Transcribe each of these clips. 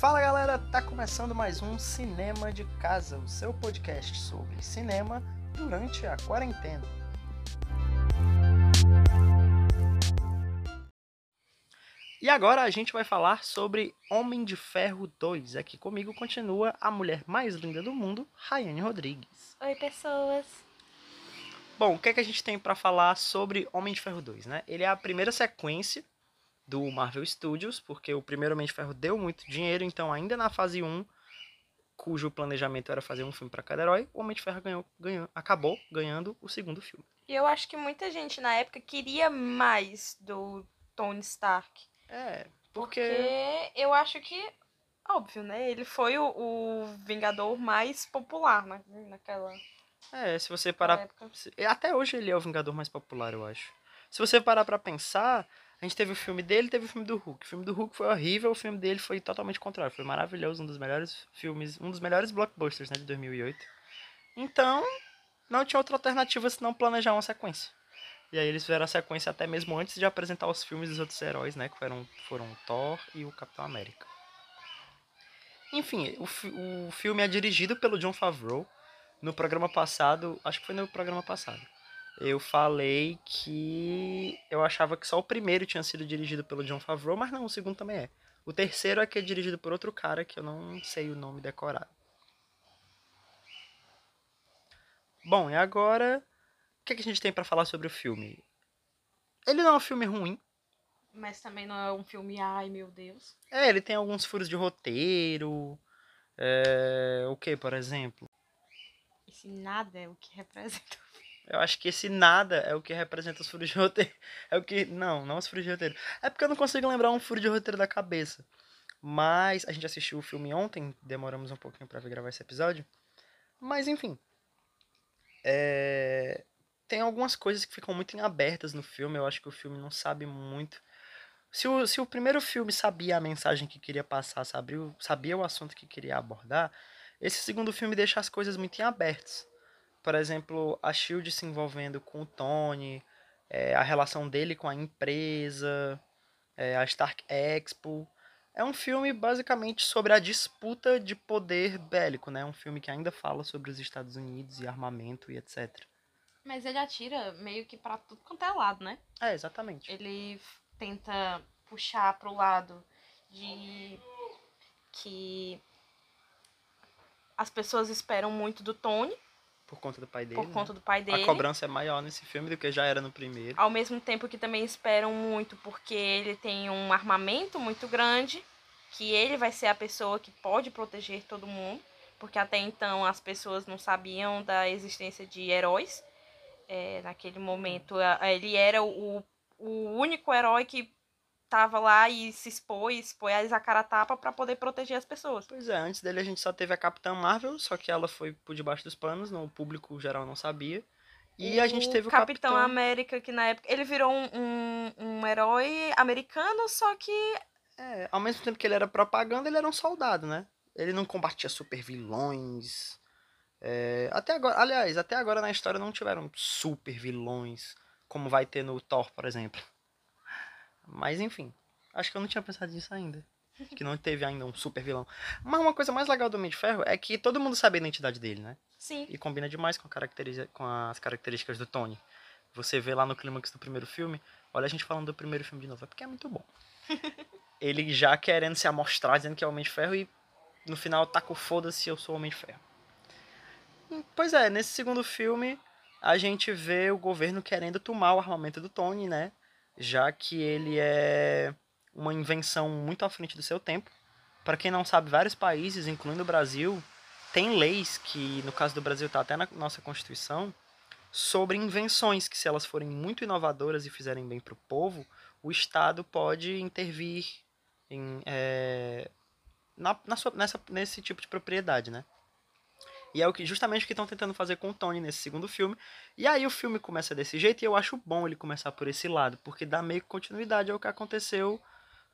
Fala galera, tá começando mais um Cinema de Casa, o seu podcast sobre cinema durante a quarentena. E agora a gente vai falar sobre Homem de Ferro 2. Aqui comigo continua a mulher mais linda do mundo, Rayane Rodrigues. Oi, pessoas. Bom, o que é que a gente tem para falar sobre Homem de Ferro 2, né? Ele é a primeira sequência do Marvel Studios, porque o primeiro Homem de Ferro deu muito dinheiro, então ainda na fase 1, cujo planejamento era fazer um filme para cada herói, o Homem de Ferro ganhou, ganhou, acabou ganhando o segundo filme. E eu acho que muita gente na época queria mais do Tony Stark. É, porque... Porque eu acho que, óbvio, né? Ele foi o, o Vingador mais popular né? naquela É, se você parar... Até hoje ele é o Vingador mais popular, eu acho. Se você parar pra pensar, a gente teve o filme dele teve o filme do Hulk. O filme do Hulk foi horrível, o filme dele foi totalmente contrário. Foi maravilhoso, um dos melhores filmes, um dos melhores blockbusters, né, de 2008. Então, não tinha outra alternativa senão planejar uma sequência. E aí eles fizeram a sequência até mesmo antes de apresentar os filmes dos outros heróis, né, que foram, foram o Thor e o Capitão América. Enfim, o, o filme é dirigido pelo John Favreau. No programa passado, acho que foi no programa passado, eu falei que eu achava que só o primeiro tinha sido dirigido pelo John Favreau, mas não, o segundo também é. O terceiro é que é dirigido por outro cara que eu não sei o nome decorado. Bom, e agora, o que, é que a gente tem pra falar sobre o filme? Ele não é um filme ruim. Mas também não é um filme, ai meu Deus. É, ele tem alguns furos de roteiro. É, o que, por exemplo? Esse nada é o que representa. Eu acho que esse nada é o que representa os furos de roteiro. É o que. Não, não os furos de roteiro. É porque eu não consigo lembrar um furo de roteiro da cabeça. Mas a gente assistiu o filme ontem, demoramos um pouquinho vir gravar esse episódio. Mas enfim. É, Tem algumas coisas que ficam muito em abertas no filme. Eu acho que o filme não sabe muito. Se o, se o primeiro filme sabia a mensagem que queria passar, sabia, sabia o assunto que queria abordar, esse segundo filme deixa as coisas muito em abertas por exemplo, a Shield se envolvendo com o Tony, é, a relação dele com a empresa, é, a Stark Expo. É um filme basicamente sobre a disputa de poder bélico, né? Um filme que ainda fala sobre os Estados Unidos e armamento e etc. Mas ele atira meio que pra tudo quanto é lado, né? É, exatamente. Ele tenta puxar pro lado de que as pessoas esperam muito do Tony Por conta do pai dele. por né? conta do pai dele. A cobrança é maior nesse filme do que já era no primeiro. Ao mesmo tempo que também esperam muito porque ele tem um armamento muito grande, que ele vai ser a pessoa que pode proteger todo mundo, porque até então as pessoas não sabiam da existência de heróis. É, naquele momento ele era o, o único herói que tava lá e se expôs, expôs a cara tapa para poder proteger as pessoas. Pois é, antes dele a gente só teve a Capitã Marvel, só que ela foi por debaixo dos panos, não, o público geral não sabia. E a gente teve o Capitão, Capitão América, que na época ele virou um, um, um herói americano, só que É, ao mesmo tempo que ele era propaganda, ele era um soldado, né? Ele não combatia super vilões. É, até agora, aliás, até agora na história não tiveram super vilões, como vai ter no Thor, por exemplo. Mas enfim, acho que eu não tinha pensado nisso ainda. Que não teve ainda um super vilão. Mas uma coisa mais legal do Homem de Ferro é que todo mundo sabe a identidade dele, né? sim. E combina demais com, caracteriza- com as características do Tony. Você vê lá no clímax do primeiro filme, olha a gente falando do primeiro filme de novo, é porque é muito bom. Ele já querendo se amostrar, dizendo que é o Homem de Ferro e no final com foda-se, eu sou o Homem de Ferro. Pois é, nesse segundo filme a gente vê o governo querendo tomar o armamento do Tony, né? Já que ele é uma invenção muito à frente do seu tempo. Para quem não sabe, vários países, incluindo o Brasil, tem leis que, no caso do Brasil, tá até na nossa Constituição, sobre invenções que, se elas forem muito inovadoras e fizerem bem para o povo, o Estado pode intervir em, é, na, na sua- nessa, nesse tipo de propriedade, né? E é o que, justamente o que estão tentando fazer com o Tony nesse segundo filme. E aí o filme começa desse jeito e eu acho bom ele começar por esse lado, porque dá meio que continuidade ao que aconteceu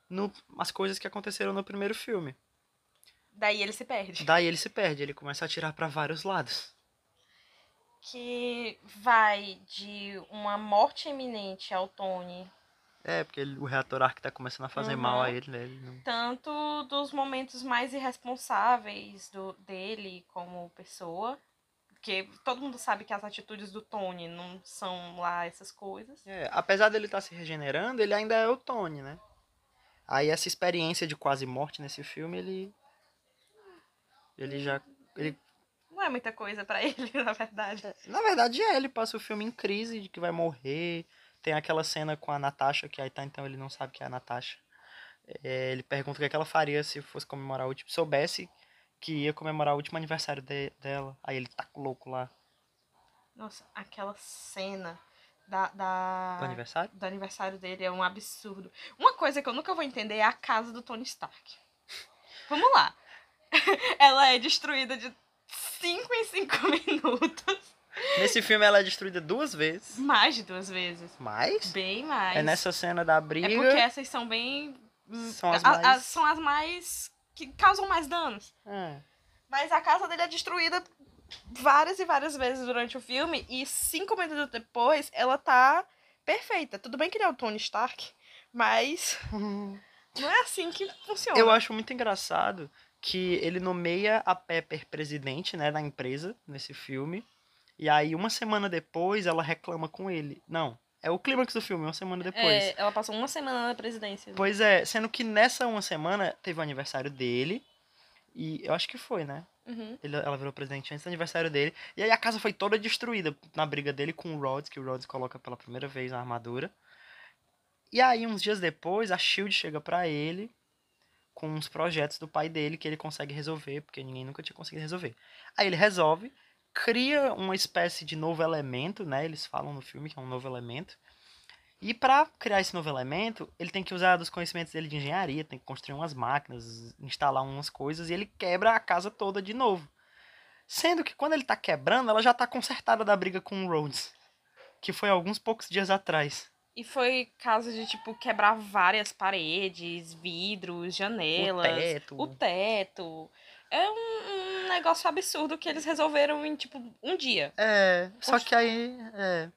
no as coisas que aconteceram no primeiro filme. Daí ele se perde. Daí ele se perde, ele começa a atirar para vários lados. Que vai de uma morte iminente ao Tony É, porque ele- o reator Ark tá começando a fazer Uhum. mal a ele, né? Ele não... Tanto dos momentos mais irresponsáveis do, dele como pessoa. Porque todo mundo sabe que as atitudes do Tony não são lá essas coisas. É, apesar dele estar se regenerando, ele ainda é o Tony, né? Aí essa experiência de quase morte nesse filme, ele. Ele já. Ele, Não é muita coisa pra ele, na verdade. na verdade, é, ele passa o filme em crise de que vai morrer. Tem aquela cena com a Natasha, que aí tá então ele não sabe que é a Natasha. É, ele pergunta o que, é que ela faria se fosse comemorar o último. Soubesse que ia comemorar o último aniversário de- dela. Aí ele tá louco lá. Nossa, aquela cena da, da- Do aniversário? do aniversário dele é um absurdo. Uma coisa que eu nunca vou entender é a casa do Tony Stark. Vamos lá. Ela é destruída de 5 em 5 minutos. Nesse filme ela é destruída duas vezes. Mais de duas vezes. Mas. Bem mais. É nessa cena da briga. É porque essas são bem. São as a- mais- as- são as mais. que causam mais danos. É. Mas a casa dele é destruída várias e várias vezes durante o filme. E cinco minutos depois, ela tá perfeita. Tudo bem que ele é o Tony Stark, mas não é assim que funciona. Eu acho muito engraçado que ele nomeia a Pepper presidente, né, da empresa nesse filme. E aí, uma semana depois, ela reclama com ele. Não, é o clímax do filme, uma semana depois. É, ela passou uma semana na presidência. Pois é, sendo que nessa uma semana teve o aniversário dele. E eu acho que foi, né? Uhum. Ele, ela virou presidente antes do aniversário dele. E aí a casa foi toda destruída na briga dele com o Rhodes, que o Rhodes coloca pela primeira vez na armadura. E aí, uns dias depois, a Shield chega pra ele com uns projetos do pai dele que ele consegue resolver, porque ninguém nunca tinha conseguido resolver. Aí ele resolve, cria uma espécie de novo elemento, né? Eles falam no filme que é um novo elemento. E para criar esse novo elemento, ele tem que usar dos conhecimentos dele de engenharia, tem que construir umas máquinas, instalar umas coisas, e ele quebra a casa toda de novo. Sendo que quando ele tá quebrando, ela já tá consertada da briga com o Rhodes. Que foi alguns poucos dias atrás. E foi caso de, tipo, quebrar várias paredes, vidros, janelas. O teto. O teto. É um, um negócio absurdo que eles resolveram em, tipo, um dia. É, só Poxa. que aí. É.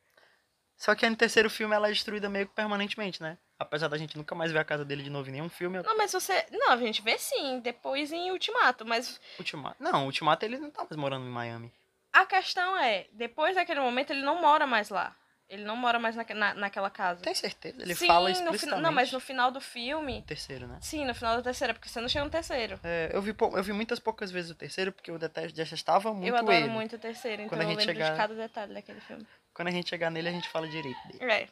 Só que aí no terceiro filme ela é destruída meio que permanentemente, né? Apesar da gente nunca mais ver a casa dele de novo em nenhum filme. Não, mas você. Não, a gente vê sim, depois em Ultimato. Mas Ultimato. Não, Ultimato ele não tá mais morando em Miami. a questão é: depois daquele momento, ele não mora mais lá. Ele não mora mais naque- na, naquela casa. Tem certeza? Ele sim, fala no explicitamente. Não, mas no final do filme. terceiro, né? Sim, no final da terceira, porque você não chega no terceiro. É, eu, vi eu vi muitas poucas vezes o terceiro, porque eu detesto, detestava muito eu adoro ele. muito o terceiro, então Quando a eu gente lembro chegar- de cada detalhe daquele filme. Quando a gente chegar nele, a gente fala direito dele. É.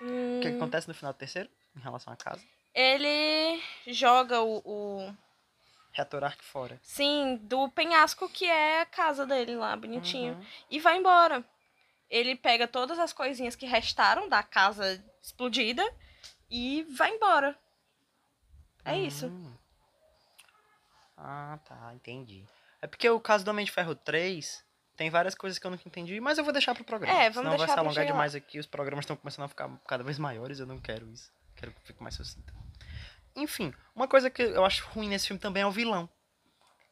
O Hum, que, que acontece no final do terceiro, em relação à casa? ele joga o, o. Reator Arc fora. Sim, do penhasco que é a casa dele lá, bonitinho. Uhum. E vai embora. Ele pega todas as coisinhas que restaram da casa explodida e vai embora. É isso. Hum. Ah, tá, entendi. É porque o caso do Homem de Ferro 3 tem várias coisas que eu nunca entendi, mas eu vou deixar pro programa. É, vamos Senão vai deixar se pra alongar chegar lá. demais aqui, os programas estão começando a ficar cada vez maiores, eu não quero isso. Quero que fique mais sucinto. Enfim, uma coisa que eu acho ruim nesse filme também é o vilão.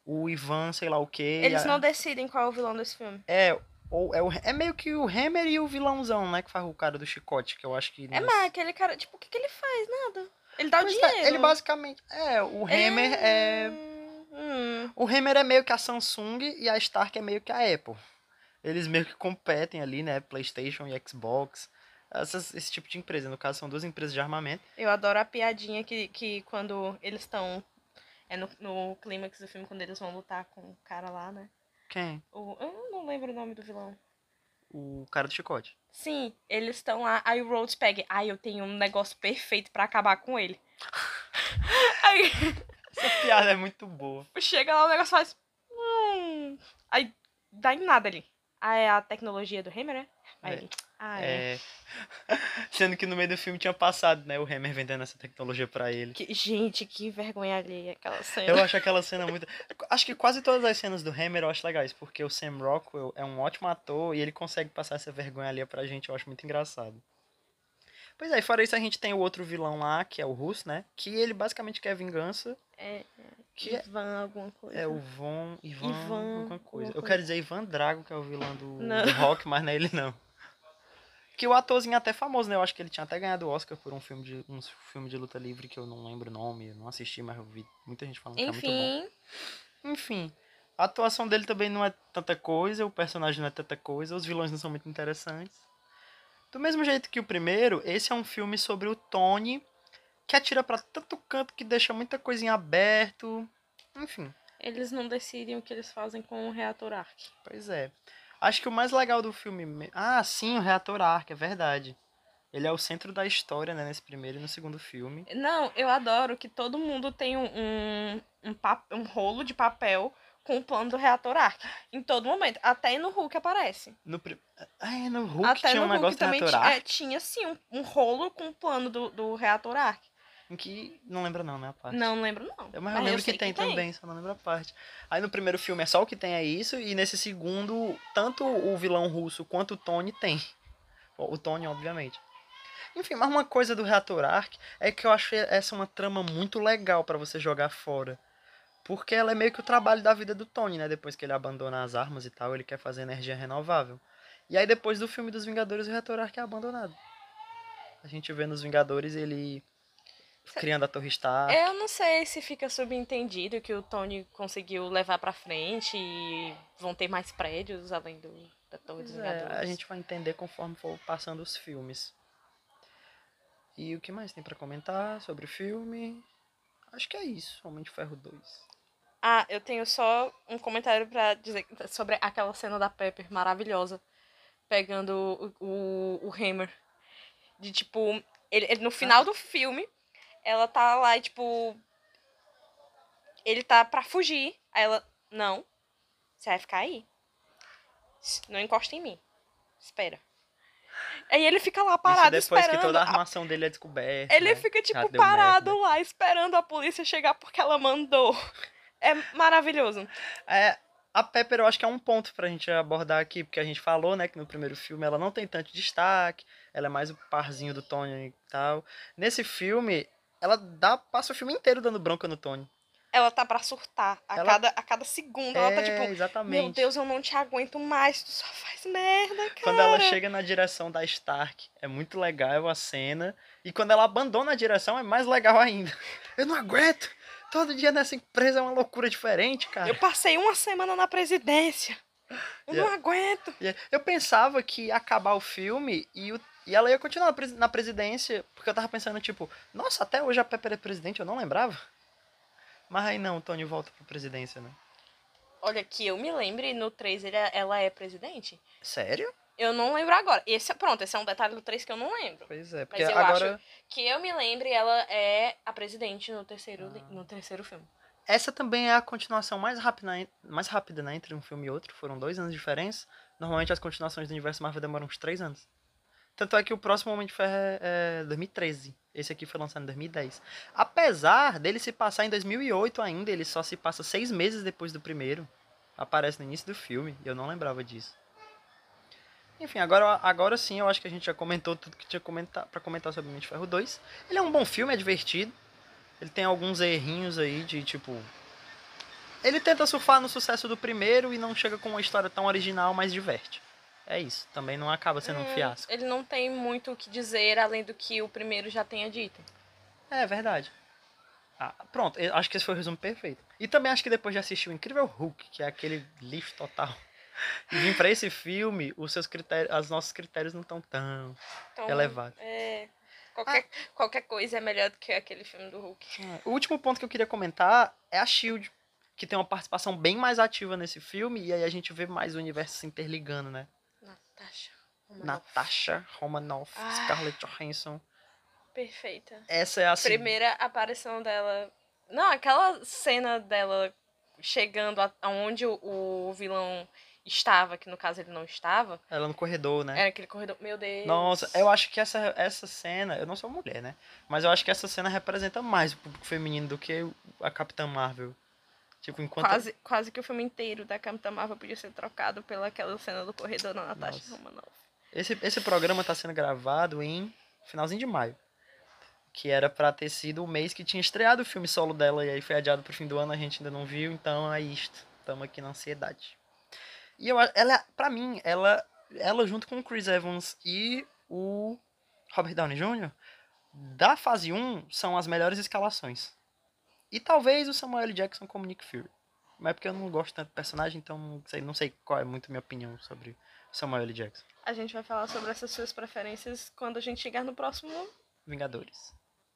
O Ivan, sei lá o quê. Eles a- não decidem qual é o vilão desse filme. É, ou é, o, é meio que o Hammer e o vilãozão, né? Que faz o cara do chicote, que eu acho que. É, mas aquele cara, tipo, o que, que ele faz? Nada. Ele dá o é, dinheiro. ele basicamente. É, o Hammer é. Hum, O Hammer é meio que a Samsung e a Stark é meio que a Apple. Eles meio que competem ali, né? PlayStation e Xbox. Essas- esse tipo de empresa. No caso, são duas empresas de armamento. eu adoro a piadinha que, que quando eles estão. É no, no clímax do filme, quando eles vão lutar com o cara lá, né? Quem? O, eu não lembro o nome do vilão. O cara do chicote. Sim, eles estão lá, aí o Rhodes pega, ai, eu tenho um negócio perfeito pra acabar com ele. aí Essa piada é muito boa. chega lá, o negócio faz. Hum, aí dá em nada ali. Aí é a tecnologia do Hammer, né? Aí É. ele. Ah, é. É... Sendo que no meio do filme tinha passado, né? O Hammer vendendo essa tecnologia pra ele. Que- gente, que vergonha alheia aquela cena. Eu acho aquela cena muito. Acho que quase todas as cenas do Hammer eu acho legais, porque o Sam Rockwell é um ótimo ator e ele consegue passar essa vergonha ali pra gente, eu acho muito engraçado. Pois é, e fora isso a gente tem o outro vilão lá, que é o Russo, né? Que ele basicamente quer vingança. É, Que é, Ivan alguma coisa. é o Von. Ivan. Ivan, alguma coisa. alguma Eu coisa. quero dizer Ivan Drago, que é o vilão do, do rock, mas não é ele não. Que o atorzinho é até famoso, né? Eu acho que ele tinha até ganhado o Oscar por um filme de, um filme de luta livre que eu não lembro o nome, eu não assisti, mas eu vi muita gente falando que é muito bom. Enfim, Enfim, a atuação dele também não é tanta coisa, o personagem não é tanta coisa, os vilões não são muito interessantes. Do mesmo jeito que o primeiro, esse é um filme sobre o Tony que atira pra tanto canto que deixa muita coisa em aberto. Enfim, eles não decidem o que eles fazem com o reator Arc. pois é. Acho que o mais legal do filme. me- Ah, sim, o reator Ark, é verdade. Ele é o centro da história, né, nesse primeiro e no segundo filme. Não, eu adoro que todo mundo tem um, um, um, pa- um rolo de papel com o plano do reator Arc. Em todo momento. Até no Hulk aparece. No, é, no Hulk Até tinha no um Hulk negócio do reator ti- é, Ark, tinha, sim, um, um rolo com o plano do, do reator Arc. Em que... Não lembra não, né, a parte. Não lembro, não. Eu, mas eu lembro sei que tem também, só não lembro a parte. Aí no primeiro filme é só o que tem é isso, e nesse segundo, tanto o vilão russo quanto o Tony tem. O Tony, obviamente. Enfim, mas uma coisa do Reator Arc é que eu achei essa uma trama muito legal pra você jogar fora. Porque ela é meio que o trabalho da vida do Tony, né? Depois que ele abandona as armas e tal, ele quer fazer energia renovável. E aí depois do filme dos Vingadores, o Reator Arc é abandonado. A gente vê nos Vingadores ele criando a Torre Stark. Eu não sei se fica subentendido que o Tony conseguiu levar pra frente e vão ter mais prédios além do, da Torre dos é, a gente vai entender conforme for passando os filmes. E o que mais tem pra comentar sobre o filme? Acho que é isso, Homem de Ferro 2. Ah, eu tenho só um comentário pra dizer sobre aquela cena da Pepper maravilhosa. Pegando o, o, o Hammer. De tipo, ele, ele- no final do filme, ela tá lá e tipo. Ele tá pra fugir. Aí ela. Não. Você vai ficar aí. Não encosta em mim. Espera. Aí ele fica lá parado Isso depois esperando. que toda a a- armação dele é descoberta. Ele né? fica, tipo, parado merda. lá, esperando a polícia chegar porque ela mandou. É maravilhoso. É, a Pepper eu acho que é um ponto pra gente abordar aqui, porque a gente falou, né, que no primeiro filme ela não tem tanto destaque, ela é mais o parzinho do Tony e tal. Nesse filme, ela dá, passa o filme inteiro dando bronca no Tony. Ela tá pra surtar. A, Ela- cada, a cada segundo, ela tá é, tipo, exatamente. meu Deus, eu não te aguento mais, tu só faz merda, cara. Quando ela chega na direção da Stark, é muito legal a cena. E quando ela abandona a direção, é mais legal ainda. Eu não aguento! Todo dia nessa empresa é uma loucura diferente, cara. Eu passei uma semana na presidência. Eu não Yeah. aguento. E Eu pensava que ia acabar o filme e, o- e ela ia continuar na presi- na presidência, porque eu tava pensando, tipo, nossa, até hoje a Pepper é presidente, eu não lembrava. Mas aí não, o Tony volta pra presidência, né? Olha, que eu me lembre, no 3 ele, é- ela é presidente. Sério? Eu não lembro agora. Esse, é- pronto, esse é um detalhe do 3 que eu não lembro. Pois é, porque eu agora. Que eu me lembre, ela é a presidente no terceiro, Ah. no terceiro filme. Essa também é a continuação mais rápida, mais rápida, né? Entre um filme e outro. Foram dois anos de diferença. Normalmente as continuações do universo Marvel demoram uns três anos. Tanto é que o próximo Homem de Ferro é, é 2013. Esse aqui foi lançado em 2010. Apesar dele se passar em 2008 ainda, ele só se passa seis meses depois do primeiro. Aparece no início do filme. E eu não lembrava disso. Enfim, agora, agora sim eu acho que a gente já comentou tudo que tinha comentar, pra comentar sobre Homem de Ferro 2. Ele é um bom filme, é divertido. Ele tem alguns errinhos aí de tipo. Ele tenta surfar no sucesso do primeiro e não chega com uma história tão original, mas diverte. É isso. Também não acaba sendo um Hum, fiasco. Ele não tem muito o que dizer além do que o primeiro já tenha dito. É verdade. Ah, pronto, acho que esse foi o resumo perfeito. E também acho que depois de assistir o Incrível Hulk, que é aquele lixo total, e vir pra esse filme, os seus critérios, os nossos critérios não estão tão Então, elevados. É. Qualquer, qualquer coisa é melhor do que aquele filme do Hulk. O último ponto que eu queria comentar é a Shield, que tem uma participação bem mais ativa nesse filme, e aí a gente vê mais o universo se interligando, né? Natasha. Romanoff. Natasha Romanoff, Ah. Scarlett Johansson. Perfeita. Essa é a Primeira aparição dela. Não, aquela cena dela chegando aonde o, o vilão estava, que no caso ele não estava, Ela no corredor, né? era aquele corredor. Meu Deus. Nossa, eu acho que essa, essa cena, eu não sou mulher, né? Mas eu acho que essa cena representa mais o público feminino do que a Capitã Marvel. Tipo, enquanto. Quase, quase que o filme inteiro da Capitã Marvel podia ser trocado pela aquela cena do corredor da Natasha Nossa. Romanoff. Esse, esse programa tá sendo gravado em finalzinho de maio. Que era pra ter sido o mês que tinha estreado o filme solo dela, e aí foi adiado pro fim do ano, a gente ainda não viu, então é isto. Tamo aqui na ansiedade. E eu, ela, pra mim, ela, ela junto com o Chris Evans e o Robert Downey Jr., da fase 1 são as melhores escalações. E talvez o Samuel L. Jackson como Nick Fury. Mas é porque eu não gosto tanto do personagem, então não sei, não sei qual é muito a minha opinião sobre o Samuel L. Jackson. A gente vai falar sobre essas suas preferências quando a gente chegar no próximo. Vingadores.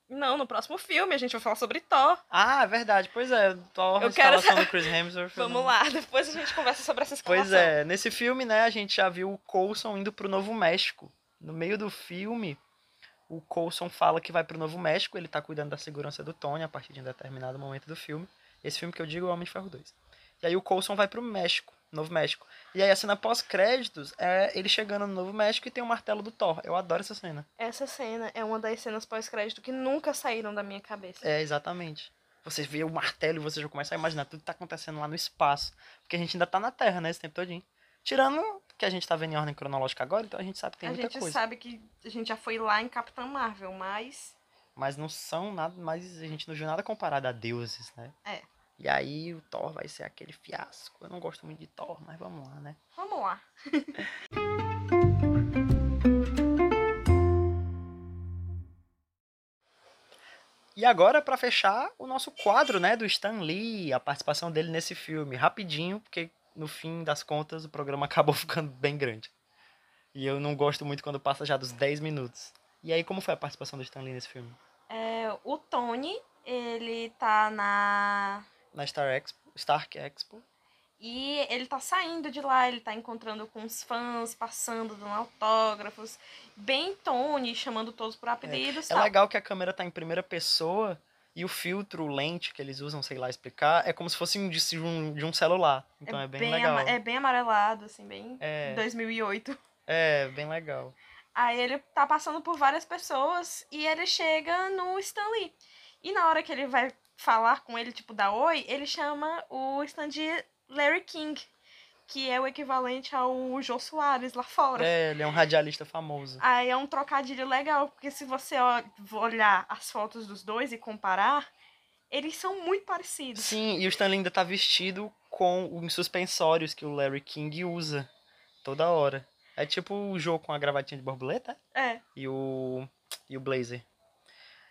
Não, no próximo filme a gente vai falar sobre Thor. Ah, é verdade. Pois é, Thor, Eu quero do Chris Hemsworth. Vamos não- lá, depois a gente conversa sobre essa escalação. Pois é, nesse filme, né, a gente já viu o Coulson indo pro Novo México. No meio do filme, o Coulson fala que vai pro Novo México, ele tá cuidando da segurança do Tony a partir de um determinado momento do filme. Esse filme que eu digo é o Homem de Ferro 2. E aí o Coulson vai pro México, Novo México. E aí a cena pós-créditos é ele chegando no Novo México e tem o martelo do Thor. Eu adoro essa cena. Essa cena é uma das cenas pós-crédito que nunca saíram da minha cabeça. É, exatamente. Você vê o martelo e você já começa a imaginar tudo que tá acontecendo lá no espaço. Porque a gente ainda tá na Terra, né, esse tempo todinho. Tirando que a gente tá vendo em ordem cronológica agora, então a gente sabe que tem a muita gente coisa. sabe que a gente já foi lá em Capitã Marvel, mas Mas não são nada, mas a gente não viu nada comparado a deuses, né? É. E aí o Thor vai ser aquele fiasco. Eu não gosto muito de Thor, mas vamos lá, né? vamos lá. E agora, pra fechar, o nosso quadro, né, do Stan Lee, a participação dele nesse filme, rapidinho, porque no fim das contas o programa acabou ficando bem grande. E eu não gosto muito quando passa já dos 10 minutos. E aí, como foi a participação do Stan Lee nesse filme? É, o Tony, ele tá na. Na Star Expo, Stark Expo. E ele tá saindo de lá, ele tá encontrando com os fãs, passando, dando autógrafos. Bem Tony, chamando todos por apelidos. É tal. legal que a câmera tá em primeira pessoa e o filtro, lente que eles usam, sei lá explicar, é como se fosse um de, um, de um celular. Então é, bem, legal. ama- é bem amarelado, assim, bem É. 2008. É, bem legal. Aí ele tá passando por várias pessoas e ele chega no Stan Lee. E na hora que ele vai falar com ele, tipo, dar oi, ele chama o Stan de Larry King, que é o equivalente ao Jô Soares lá fora. É, ele é um radialista famoso. Aí é um trocadilho legal, porque se você olhar as fotos dos dois e comparar, eles são muito parecidos. Sim, e o Stan Lee ainda tá vestido com os suspensórios que o Larry King usa toda hora. É tipo o jogo com a gravatinha de borboleta É. e o, e o blazer.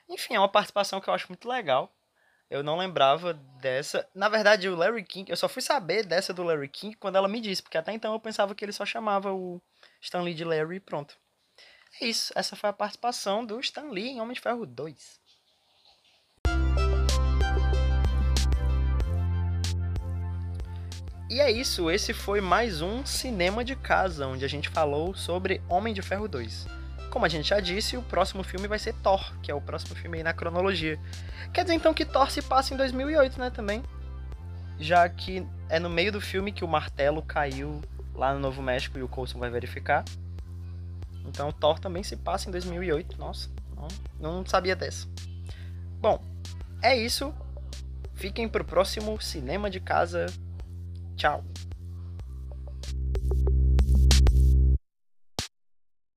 Enfim, é uma participação que eu acho muito legal. Eu não lembrava dessa. Na verdade, o Larry King, eu só fui saber dessa do Larry King quando ela me disse, porque até então eu pensava que ele só chamava o Stan Lee de Larry e pronto. É isso, essa foi a participação do Stan Lee em Homem de Ferro 2. E é isso, esse foi mais um Cinema de Casa, onde a gente falou sobre Homem de Ferro 2. Como a gente já disse, o próximo filme vai ser Thor, que é o próximo filme aí na cronologia. Quer dizer então que Thor se passa em 2008, né, também? Já que é no meio do filme que o martelo caiu lá no Novo México e o Coulson vai verificar. Então Thor também se passa em 2008. Nossa, não, não sabia dessa. Bom, é isso. Fiquem pro próximo Cinema de Casa. Tchau.